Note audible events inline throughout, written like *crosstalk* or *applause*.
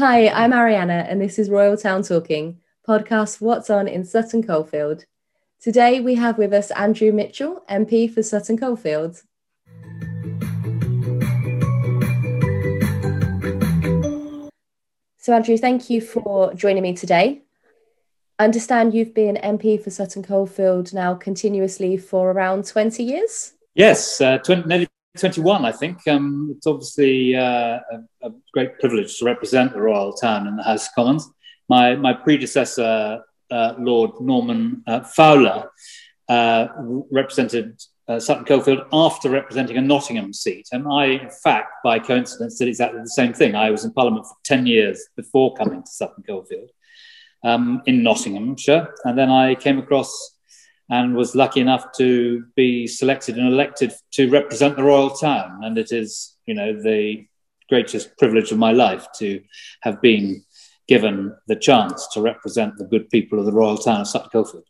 Hi, I'm Ariana, and this is Royal Town Talking, podcast What's On in Sutton Coldfield. Today we have with us Andrew Mitchell, MP for Sutton Coldfield. So, Andrew, thank you for joining me today. Understand you've been MP for Sutton Coldfield now continuously for around 20 years? Yes, uh, 20, nearly 21, I think. Um, it's obviously uh, a, a, great privilege to represent the Royal Town in the House of Commons. My, my predecessor, uh, Lord Norman uh, Fowler, uh, represented uh, Sutton Coldfield after representing a Nottingham seat. And I, in fact, by coincidence, did exactly the same thing. I was in Parliament for 10 years before coming to Sutton Coldfield um, in Nottinghamshire. And then I came across and was lucky enough to be selected and elected to represent the royal town. And it is, you know, the greatest privilege of my life to have been given the chance to represent the good people of the royal town of Sutton Coldfield.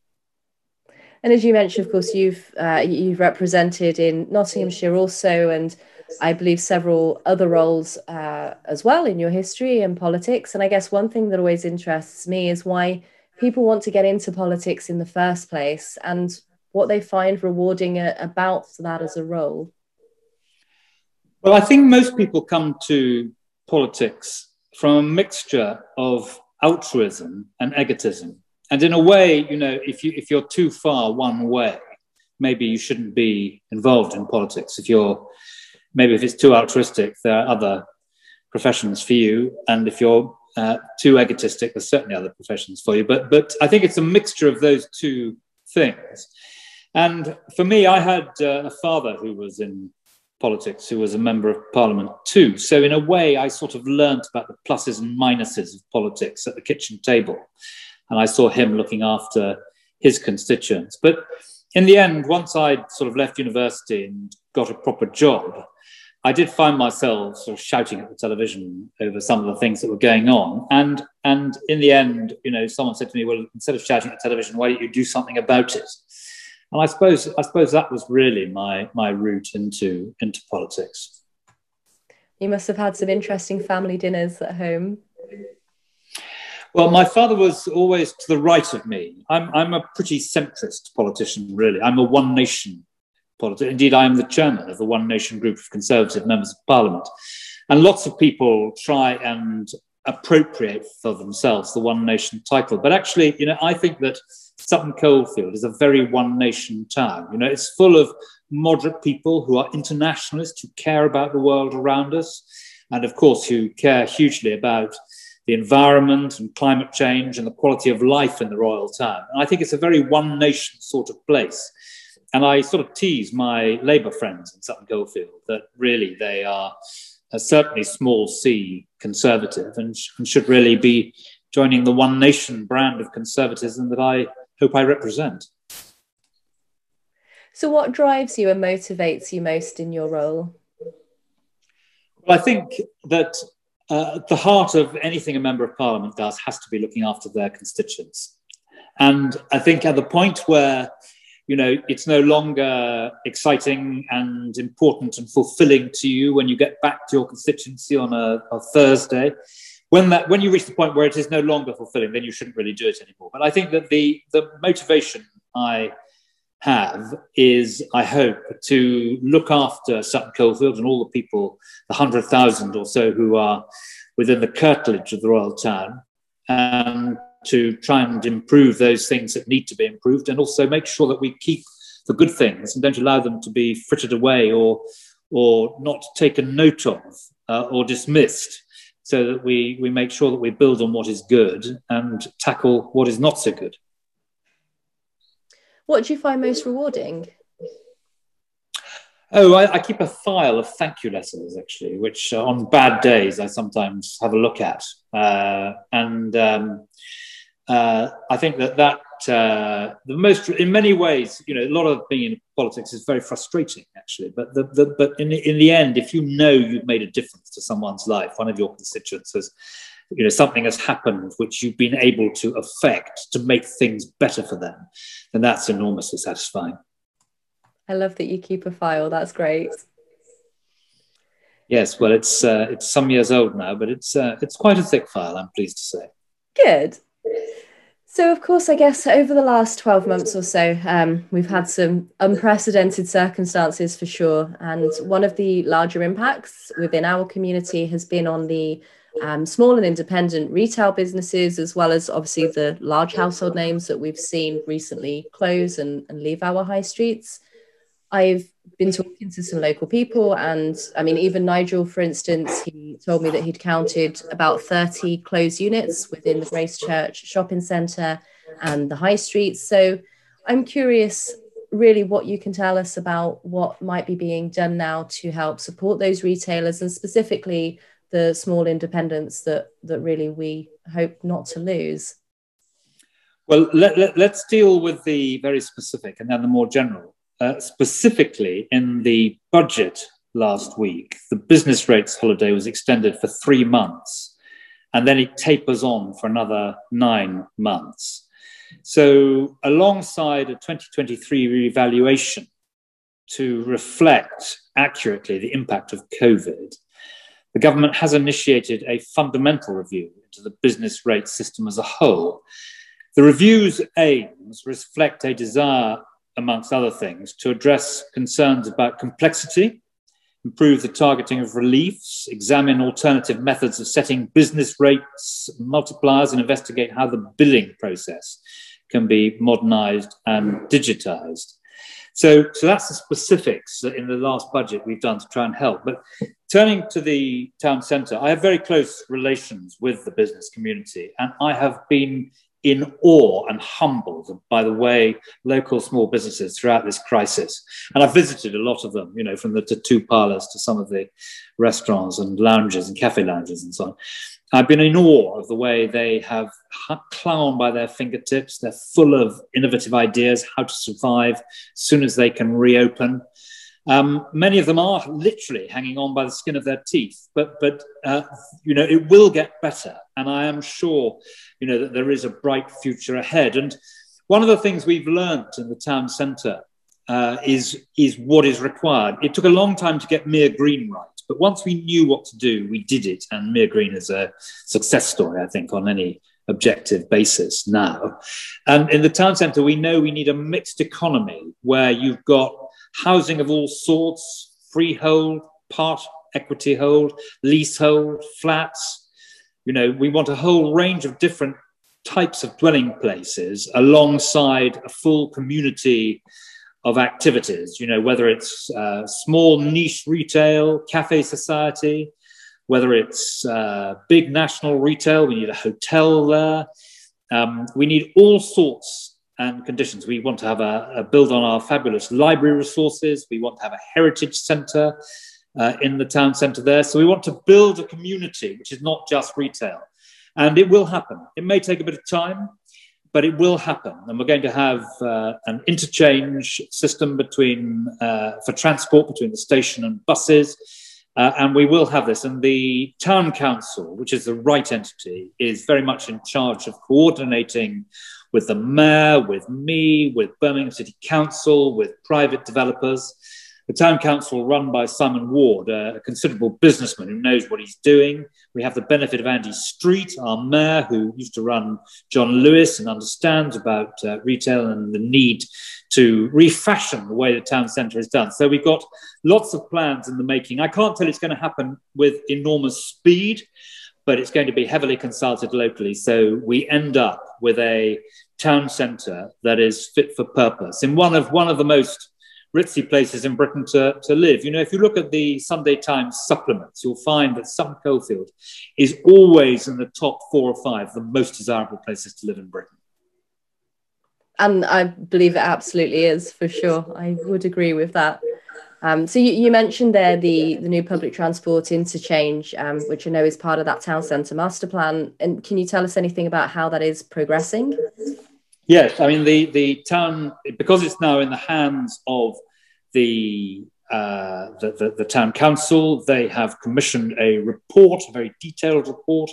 And as you mentioned, of course, you've uh, you've represented in Nottinghamshire also, and I believe several other roles uh, as well in your history and politics. And I guess one thing that always interests me is why people want to get into politics in the first place and what they find rewarding about that as a role. Well, I think most people come to politics from a mixture of altruism and egotism. And in a way, you know, if you if you're too far one way, maybe you shouldn't be involved in politics. If you're maybe if it's too altruistic, there are other professions for you. And if you're uh, too egotistic, there's certainly other professions for you. But but I think it's a mixture of those two things. And for me, I had uh, a father who was in politics, who was a member of parliament too. So in a way, I sort of learnt about the pluses and minuses of politics at the kitchen table, and I saw him looking after his constituents. But in the end, once I'd sort of left university and got a proper job, I did find myself sort of shouting at the television over some of the things that were going on. And, and in the end, you know, someone said to me, well, instead of shouting at the television, why don't you do something about it? And I suppose, I suppose that was really my, my route into, into politics. You must have had some interesting family dinners at home. Well, my father was always to the right of me. I'm, I'm a pretty centrist politician, really. I'm a one nation politics. Indeed, I am the chairman of the One Nation group of Conservative members of Parliament. And lots of people try and appropriate for themselves the One Nation title. But actually, you know, I think that Sutton Coldfield is a very One Nation town. You know, it's full of moderate people who are internationalists, who care about the world around us, and of course, who care hugely about the environment and climate change and the quality of life in the royal town. And I think it's a very one nation sort of place. And I sort of tease my Labour friends in Sutton Coldfield that really they are certainly small c conservative and, sh- and should really be joining the One Nation brand of conservatism that I hope I represent. So, what drives you and motivates you most in your role? Well, I think that uh, the heart of anything a member of parliament does has to be looking after their constituents. And I think at the point where you know it's no longer exciting and important and fulfilling to you when you get back to your constituency on a, a, thursday. When that when you reach the point where it is no longer fulfilling then you shouldn't really do it anymore. But i think that the the motivation i have is i hope to look after sutton coldfield and all the people the 100000 or so who are within the curtilage of the royal town and to try and improve those things that need to be improved and also make sure that we keep the good things and don't allow them to be frittered away or or not taken note of uh, or dismissed so that we we make sure that we build on what is good and tackle what is not so good. What do you find most rewarding? Oh, I, I, keep a file of thank you letters actually, which uh, on bad days I sometimes have a look at, uh, and um, uh, I think that that uh, the most, in many ways, you know, a lot of being in politics is very frustrating actually. But the, the but in the, in the end, if you know you've made a difference to someone's life, one of your constituents has, you know, something has happened which you've been able to affect to make things better for them, then that's enormously satisfying. I love that you keep a file. That's great. Yes, well, it's uh, it's some years old now, but it's uh, it's quite a thick file. I'm pleased to say. Good. So, of course, I guess over the last 12 months or so, um, we've had some unprecedented circumstances for sure. And one of the larger impacts within our community has been on the um, small and independent retail businesses, as well as obviously the large household names that we've seen recently close and, and leave our high streets. I've been talking to some local people, and I mean, even Nigel, for instance, he told me that he'd counted about 30 closed units within the Gracechurch shopping centre and the high streets. So I'm curious, really, what you can tell us about what might be being done now to help support those retailers and specifically the small independents that, that really we hope not to lose. Well, let, us let, deal with the very specific and then the more general. Uh, specifically in the budget last week, the business rates holiday was extended for three months, and then it tapers on for another nine months. So, alongside a 2023 revaluation to reflect accurately the impact of COVID, the government has initiated a fundamental review into the business rate system as a whole. The review's aims reflect a desire amongst other things, to address concerns about complexity, improve the targeting of reliefs, examine alternative methods of setting business rates, multipliers, and investigate how the billing process can be modernized and digitized. So, so that's the specifics in the last budget we've done to try and help. But turning to the town centre, I have very close relations with the business community, and I have been in awe and humbled by the way local small businesses throughout this crisis. And I've visited a lot of them, you know, from the tattoo parlors to some of the restaurants and lounges and cafe lounges and so on. I've been in awe of the way they have clung on by their fingertips. They're full of innovative ideas how to survive as soon as they can reopen. Um, many of them are literally hanging on by the skin of their teeth, but but uh, you know it will get better, and I am sure you know that there is a bright future ahead. And one of the things we've learned in the town centre uh, is is what is required. It took a long time to get Mere Green right, but once we knew what to do, we did it, and Mere Green is a success story, I think, on any objective basis now. And in the town centre, we know we need a mixed economy where you've got housing of all sorts, freehold, part equity hold, leasehold, flats. You know, we want a whole range of different types of dwelling places alongside a full community of activities, you know, whether it's uh, small niche retail, cafe society, whether it's uh, big national retail, we need a hotel there. Um, we need all sorts and conditions. We want to have a, a, build on our fabulous library resources. We want to have a heritage centre uh, in the town centre there. So we want to build a community which is not just retail. And it will happen. It may take a bit of time, but it will happen. And we're going to have uh, an interchange system between uh, for transport between the station and buses. Uh, and we will have this. And the town council, which is the right entity, is very much in charge of coordinating with the mayor, with me, with Birmingham City Council, with private developers. The town council run by Simon Ward, a considerable businessman who knows what he's doing. We have the benefit of Andy Street, our mayor, who used to run John Lewis and understands about uh, retail and the need to refashion the way the town centre is done. So we've got lots of plans in the making. I can't tell it's going to happen with enormous speed, but it's going to be heavily consulted locally. So we end up with a town centre that is fit for purpose in one of one of the most ritzy places in Britain to, to live. You know, if you look at the Sunday Times supplements, you'll find that Sutton Coldfield is always in the top four or five the most desirable places to live in Britain. And I believe it absolutely is for sure. I would agree with that. Um, so you, you, mentioned there the, the new public transport interchange, um, which I know is part of that town centre master plan. And can you tell us anything about how that is progressing? Yes, I mean the the town because it's now in the hands of the uh, the, the, the, town council. They have commissioned a report, a very detailed report.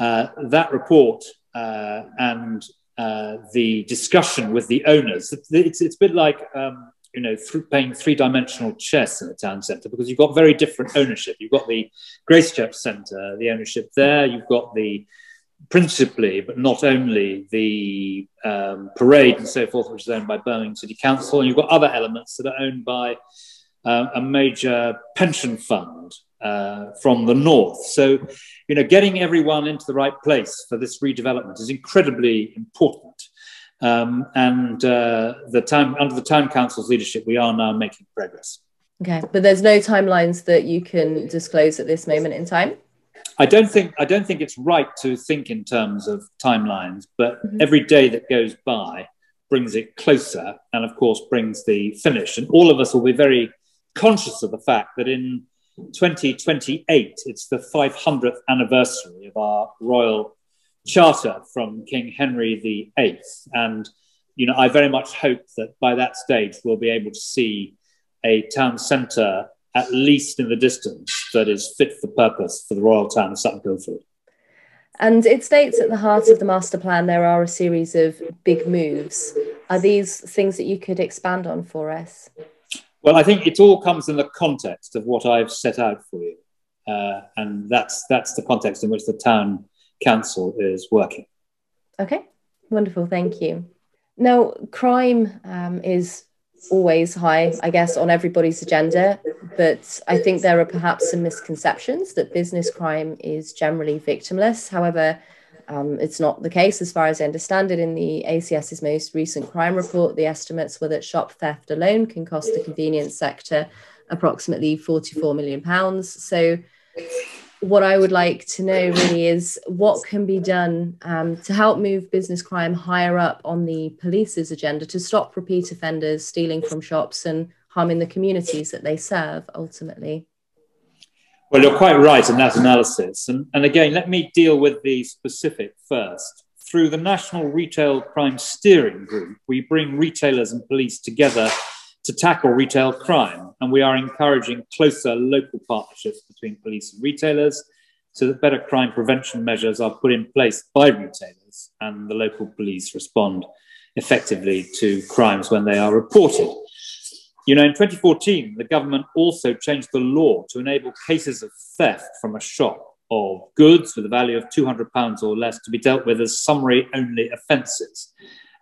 Uh, that report uh, and uh, the discussion with the owners, it's, it's a bit like um, you know playing three-dimensional chess in the town centre because you've got very different ownership. You've got the Gracechurch Centre, the ownership there. You've got the principally, but not only, the um, parade and so forth, which is owned by Birmingham City Council, and you've got other elements that are owned by uh, a major pension fund uh, from the north. So, you know, getting everyone into the right place for this redevelopment is incredibly important. Um, and uh, the time under the town council's leadership, we are now making progress. Okay, but there's no timelines that you can disclose at this moment in time. I don't think I don't think it's right to think in terms of timelines, but mm-hmm. every day that goes by brings it closer, and of course brings the finish. And all of us will be very conscious of the fact that in 2028 it's the 500th anniversary of our royal charter from King Henry VIII, and you know I very much hope that by that stage we'll be able to see a town centre at least in the distance, that is fit for purpose for the royal town of Sutton Coldfield. And it states at the heart of the master plan there are a series of big moves. Are these things that you could expand on for us? Well, I think it all comes in the context of what I've set out for you. Uh, and that's, that's the context in which the town council is working. Okay, wonderful. Thank you. Now, crime um, is always high, I guess, on everybody's agenda. But I think there are perhaps some misconceptions that business crime is generally victimless. However, um, it's not the case as far as I understand it. In the ACS's most recent crime report, the estimates were that shop theft alone can cost the convenience sector approximately 44 million pounds. So what I would like to know really is what can be done um, to help move business crime higher up on the police's agenda to stop repeat offenders stealing from shops and harming the communities that they serve ultimately. Well, you're quite right in that analysis. And, and again, let me deal with the specific first. Through the National Retail Crime Steering Group, we bring retailers and police together to tackle retail crime. And we are encouraging closer local partnerships between police and retailers so that better crime prevention measures are put in place by retailers and the local police respond effectively to crimes when they are reported. You know, in 2014, the government also changed the law to enable cases of theft from a shop of goods with a value of £200 or less to be dealt with as summary only offences.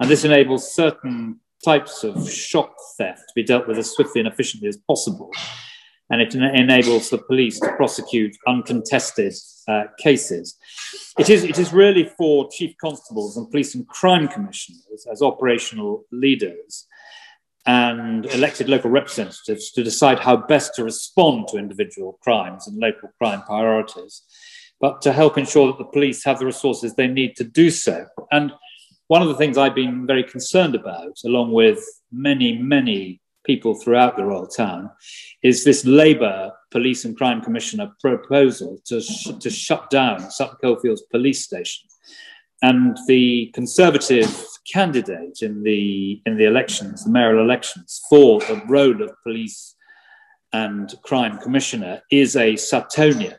And this enables certain types of shop theft to be dealt with as swiftly and efficiently as possible. And it enables the police to prosecute uncontested uh, cases. It is, it is really for chief constables and police and crime commissioners as operational leaders and elected local representatives to decide how best to respond to individual crimes and local crime priorities, but to help ensure that the police have the resources they need to do so. And one of the things I've been very concerned about, along with many, many people throughout the Royal Town, is this Labour Police and Crime Commissioner proposal to, sh- to shut down Sutton Coldfield's police station. And the Conservative candidate in the in the elections, the mayoral elections, for the role of police and crime commissioner is a Suttonian,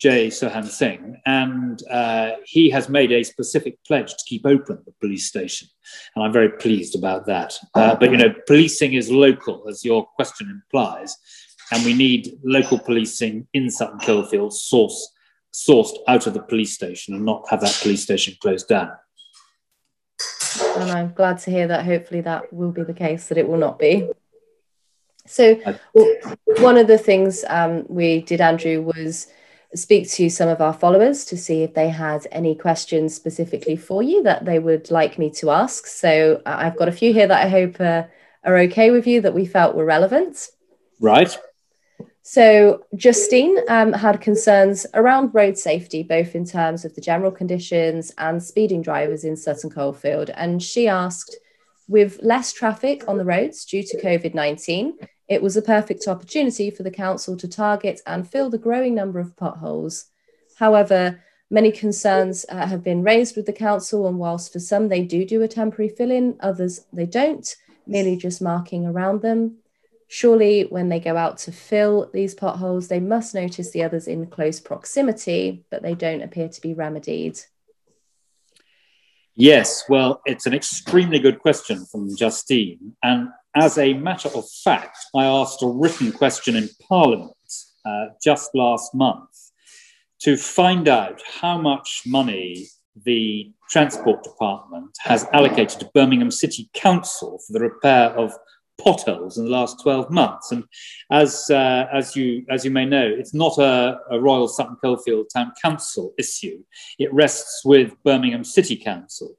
Jay Sohan Singh, and uh, he has made a specific pledge to keep open the police station, and I'm very pleased about that. Uh, but you know, policing is local, as your question implies, and we need local policing in Sutton Coldfield sourced sourced out of the police station and not have that police station closed down and I'm glad to hear that. Hopefully, that will be the case. That it will not be. So, one of the things um, we did, Andrew, was speak to some of our followers to see if they had any questions specifically for you that they would like me to ask. So, uh, I've got a few here that I hope uh, are okay with you that we felt were relevant. Right. So, Justine um, had concerns around road safety, both in terms of the general conditions and speeding drivers in Sutton Coldfield. And she asked, with less traffic on the roads due to COVID 19, it was a perfect opportunity for the council to target and fill the growing number of potholes. However, many concerns uh, have been raised with the council, and whilst for some they do do a temporary fill in, others they don't, merely just marking around them. Surely, when they go out to fill these potholes, they must notice the others in close proximity, but they don't appear to be remedied. Yes, well, it's an extremely good question from Justine. And as a matter of fact, I asked a written question in Parliament uh, just last month to find out how much money the Transport Department has allocated to Birmingham City Council for the repair of potholes in the last 12 months. And as, uh, as, you, as you may know, it's not a, a, Royal Sutton Coldfield Town Council issue. It rests with Birmingham City Council.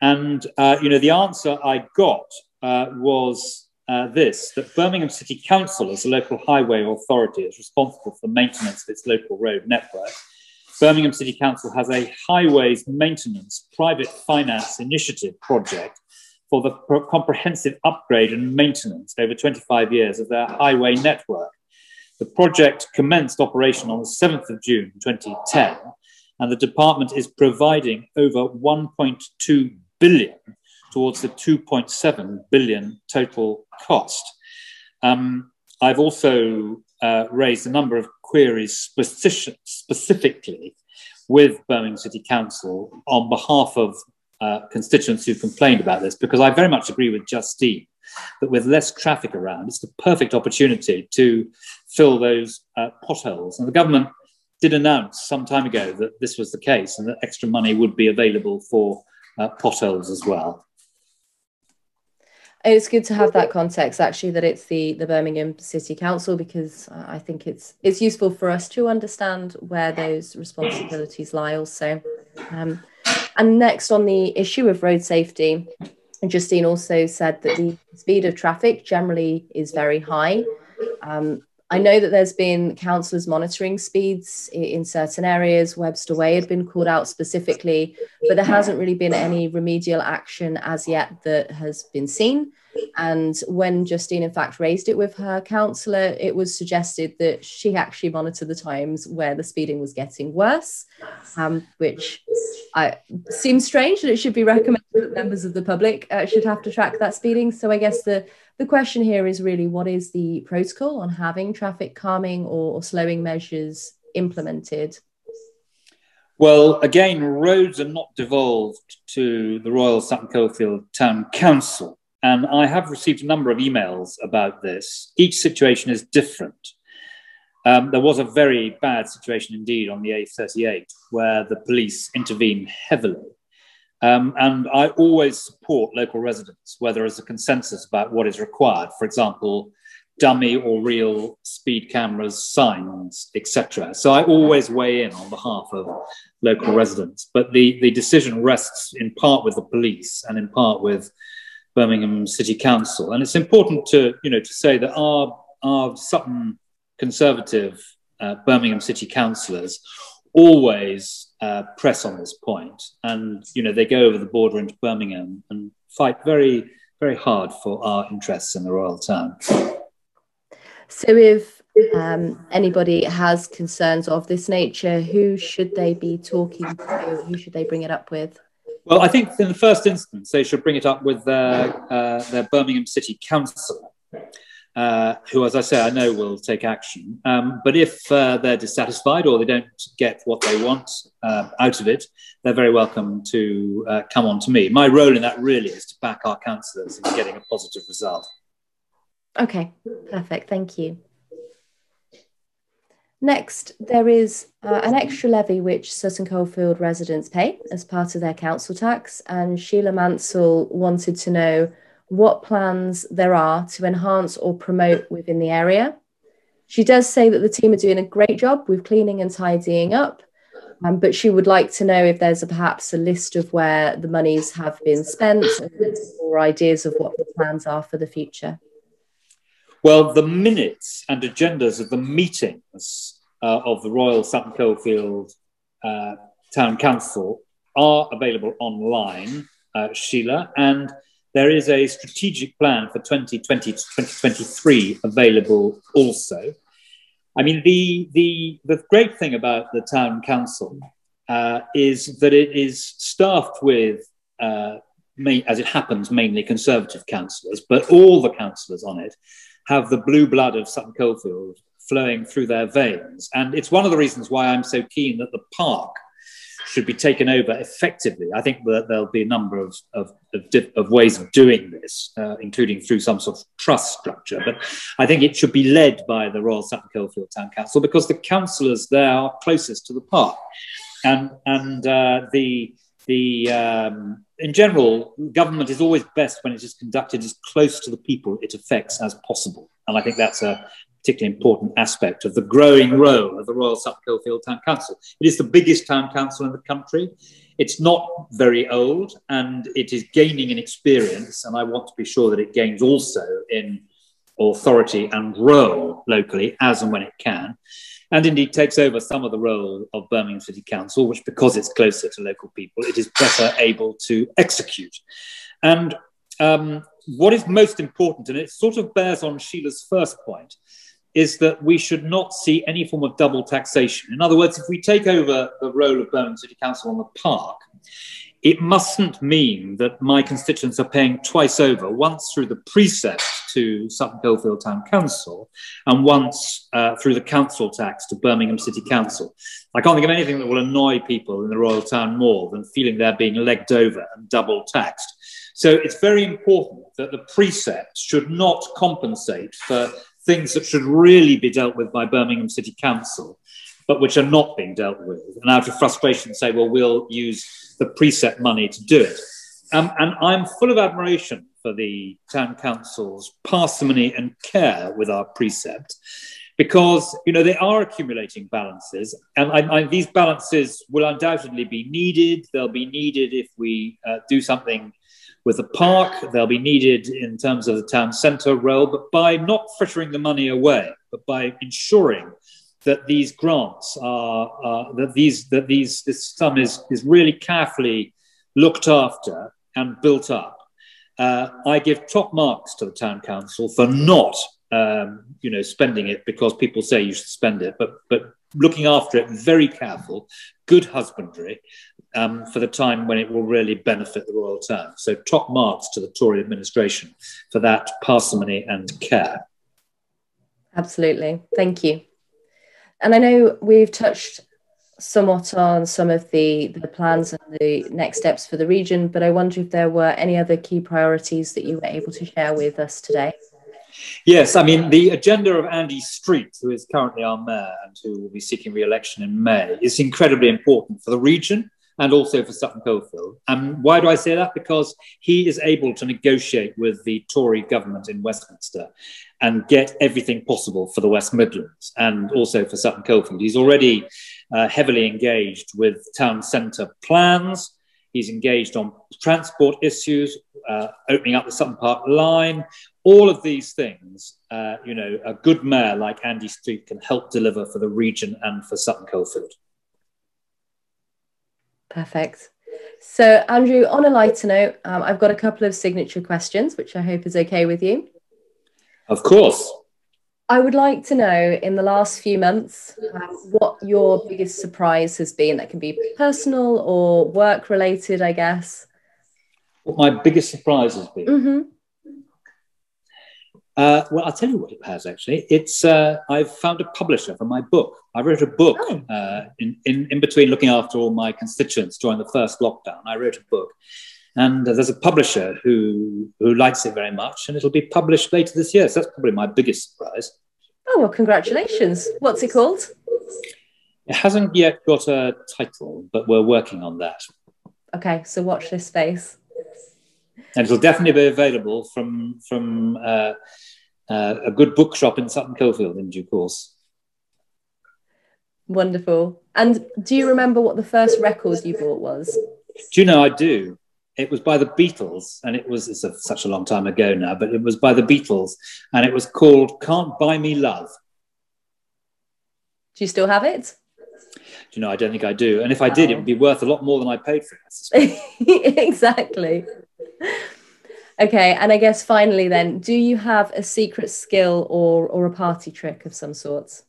And, uh, you know, the answer I got uh, was uh, this, that Birmingham City Council, as a local highway authority, is responsible for the maintenance of its local road network. Birmingham City Council has a highways maintenance private finance initiative project for the comprehensive upgrade and maintenance over 25 years of their highway network. The project commenced operation on the 7th of June 2010, and the department is providing over 1.2 billion towards the 2.7 billion total cost. Um, I've also uh, raised a number of queries specific, specifically with Birmingham City Council on behalf of uh, constituents who complained about this because I very much agree with Justine that with less traffic around, it's the perfect opportunity to fill those uh, potholes. And the government did announce some time ago that this was the case and that extra money would be available for uh, potholes as well. It's good to have that context actually that it's the the Birmingham City Council because I think it's it's useful for us to understand where those responsibilities lie also. Um, and next, on the issue of road safety, Justine also said that the speed of traffic generally is very high. Um, I know that there's been councillors monitoring speeds in certain areas. Webster Way had been called out specifically, but there hasn't really been any remedial action as yet that has been seen. And when Justine, in fact, raised it with her counsellor, it was suggested that she actually monitored the times where the speeding was getting worse, um, which I, seems strange that it should be recommended that members of the public uh, should have to track that speeding. So I guess the, the question here is really what is the protocol on having traffic calming or, or slowing measures implemented? Well, again, roads are not devolved to the Royal Sutton Coldfield Town Council. And I have received a number of emails about this. Each situation is different. Um, there was a very bad situation indeed on the A38 where the police intervened heavily. Um, and I always support local residents where there is a consensus about what is required. For example, dummy or real speed cameras, signs, etc. So I always weigh in on behalf of local residents. But the, the decision rests in part with the police and in part with Birmingham City Council. And it's important to, you know, to say that our, our Sutton Conservative uh, Birmingham City councillors always uh, press on this point, and you know they go over the border into Birmingham and fight very, very hard for our interests in the royal town. So, if um, anybody has concerns of this nature, who should they be talking to? Who should they bring it up with? Well, I think in the first instance, they should bring it up with their, uh, their Birmingham City Councillor, uh, who, as I say, I know will take action. Um, but if uh, they're dissatisfied or they don't get what they want uh, out of it, they're very welcome to uh, come on to me. My role in that really is to back our councillors in getting a positive result. Okay, perfect. Thank you. Next, there is uh, an extra levy which Sutton Coldfield residents pay as part of their council tax. And Sheila Mansell wanted to know what plans there are to enhance or promote within the area. She does say that the team are doing a great job with cleaning and tidying up, um, but she would like to know if there's a, perhaps a list of where the monies have been spent or ideas of what the plans are for the future. Well, the minutes and agendas of the meetings uh, of the Royal Sutton Coldfield uh, Town Council are available online, uh, Sheila, and There is a strategic plan for 2020 to 2023 available also. I mean, the, the, the great thing about the town council uh, is that it is staffed with, uh, as it happens, mainly conservative councillors, but all the councillors on it have the blue blood of Sutton Coldfield flowing through their veins. And it's one of the reasons why I'm so keen that the park should be taken over effectively. I think that there'll be a number of, of, of, of ways of doing this, uh, including through some sort of trust structure. But I think it should be led by the Royal Sutton Coldfield Town Council because the councillors there are closest to the park. And, and uh, the, the, um, in general, government is always best when it is conducted as close to the people it affects as possible. And I think that's a, particularly important aspect of the growing role of the Royal Sutton Coldfield Town Council. It is the biggest town council in the country. It's not very old and it is gaining in experience. And I want to be sure that it gains also in authority and role locally as and when it can. And indeed takes over some of the role of Birmingham City Council, which, because it's closer to local people, it is better able to execute. And um, what is most important, and it sort of bears on Sheila's first point, is that we should not see any form of double taxation. In other words, if we take over the role of Birmingham City Council on the park, it mustn't mean that my constituents are paying twice over, once through the precept to Sutton Coldfield Town Council and once uh, through the council tax to Birmingham City Council. I can't think of anything that will annoy people in the Royal Town more than feeling they're being legged over and double taxed. So it's very important that the precept should not compensate for things that should really be dealt with by Birmingham City Council, but which are not being dealt with. And out of frustration, say, well, we'll use the precept money to do it. Um, and I'm full of admiration for the town council's parsimony and care with our precept because you know they are accumulating balances and I, I, these balances will undoubtedly be needed they'll be needed if we uh, do something with the park. They'll be needed in terms of the town centre role, but by not frittering the money away, but by ensuring that these grants are uh, that these that these this sum is is really carefully looked after and built up. Uh, I give top marks to the town council for not um, you know spending it because people say you should spend it, but but looking after it very careful, good husbandry, um, for the time when it will really benefit the royal town. So, top marks to the Tory administration for that parsimony and care. Absolutely. Thank you. And I know we've touched somewhat on some of the, the plans and the next steps for the region, but I wonder if there were any other key priorities that you were able to share with us today. Yes, I mean, the agenda of Andy Street, who is currently our mayor and who will be seeking re election in May, is incredibly important for the region and also for Sutton Coldfield. And why do I say that? Because he is able to negotiate with the Tory government in Westminster and get everything possible for the West Midlands and also for Sutton Coldfield. He's already uh, heavily engaged with town centre plans. He's engaged on transport issues, uh, opening up the Sutton Park line. All of these things, uh, you know, a good mayor like Andy Street can help deliver for the region and for Sutton Coldfield. Perfect. So, Andrew, on a lighter note, um, I've got a couple of signature questions, which I hope is okay with you. Of course. I would like to know in the last few months uh, what your biggest surprise has been. That can be personal or work related, I guess. What my biggest surprise has been. Mm-hmm. Uh, well, I'll tell you what it has actually. It's uh, I've found a publisher for my book. I wrote a book oh. uh, in, in, in between looking after all my constituents during the first lockdown. I wrote a book, and uh, there's a publisher who who likes it very much, and it'll be published later this year. So that's probably my biggest surprise. Oh well, congratulations! What's it called? It hasn't yet got a title, but we're working on that. Okay, so watch this space and it'll definitely be available from from uh, uh, a good bookshop in Sutton Coldfield in due course. Wonderful. And do you remember what the first record you bought was? Do you know? I do. It was by the Beatles, and it was it's a, such a long time ago now, but it was by the Beatles, and it was called "Can't Buy Me Love." Do you still have it? Do you know? I don't think I do. And if I did, it would be worth a lot more than I paid for it. *laughs* exactly. Okay, and I guess finally, then, do you have a secret skill or or a party trick of some sorts?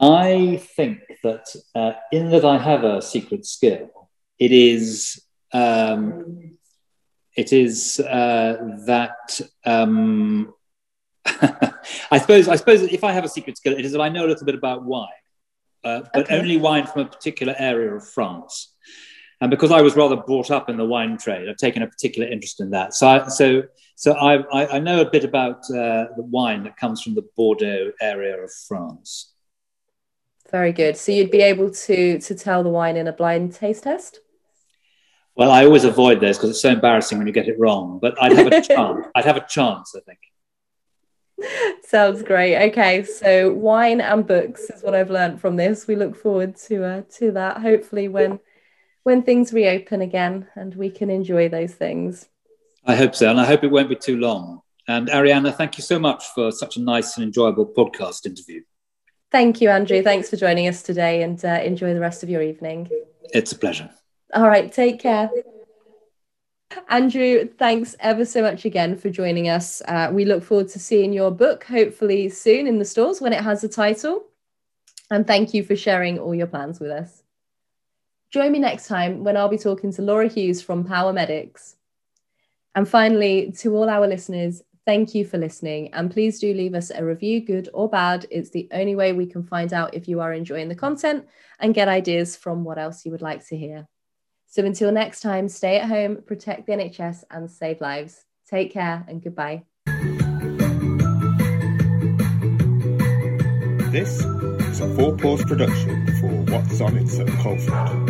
I think that uh, in that I have a secret skill, it is um, it is uh, that um, *laughs* I suppose I suppose if I have a secret skill, it is that I know a little bit about wine, uh, but okay. only wine from a particular area of France. And because I was rather brought up in the wine trade, I've taken a particular interest in that. So, I, so, so I, I, I know a bit about uh, the wine that comes from the Bordeaux area of France. Very good. So you'd be able to to tell the wine in a blind taste test. Well, I always avoid those because it's so embarrassing when you get it wrong. But I'd have a *laughs* chance. I'd have a chance, I think. Sounds great. Okay, so wine and books is what I've learned from this. We look forward to uh, to that. Hopefully, when when things reopen again and we can enjoy those things. I hope so, and I hope it won't be too long. And Arianna, thank you so much for such a nice and enjoyable podcast interview. Thank you, Andrew. Thanks for joining us today and uh, enjoy the rest of your evening. It's a pleasure. All right, take care. Andrew, thanks ever so much again for joining us. Uh, we look forward to seeing your book hopefully soon in the stores when it has a title. And thank you for sharing all your plans with us. Join me next time when I'll be talking to Laura Hughes from Power Medics. And finally, to all our listeners, Thank you for listening. And please do leave us a review, good or bad. It's the only way we can find out if you are enjoying the content and get ideas from what else you would like to hear. So until next time, stay at home, protect the NHS, and save lives. Take care and goodbye. This is a four pause production for What's On in Sutton Coldfield.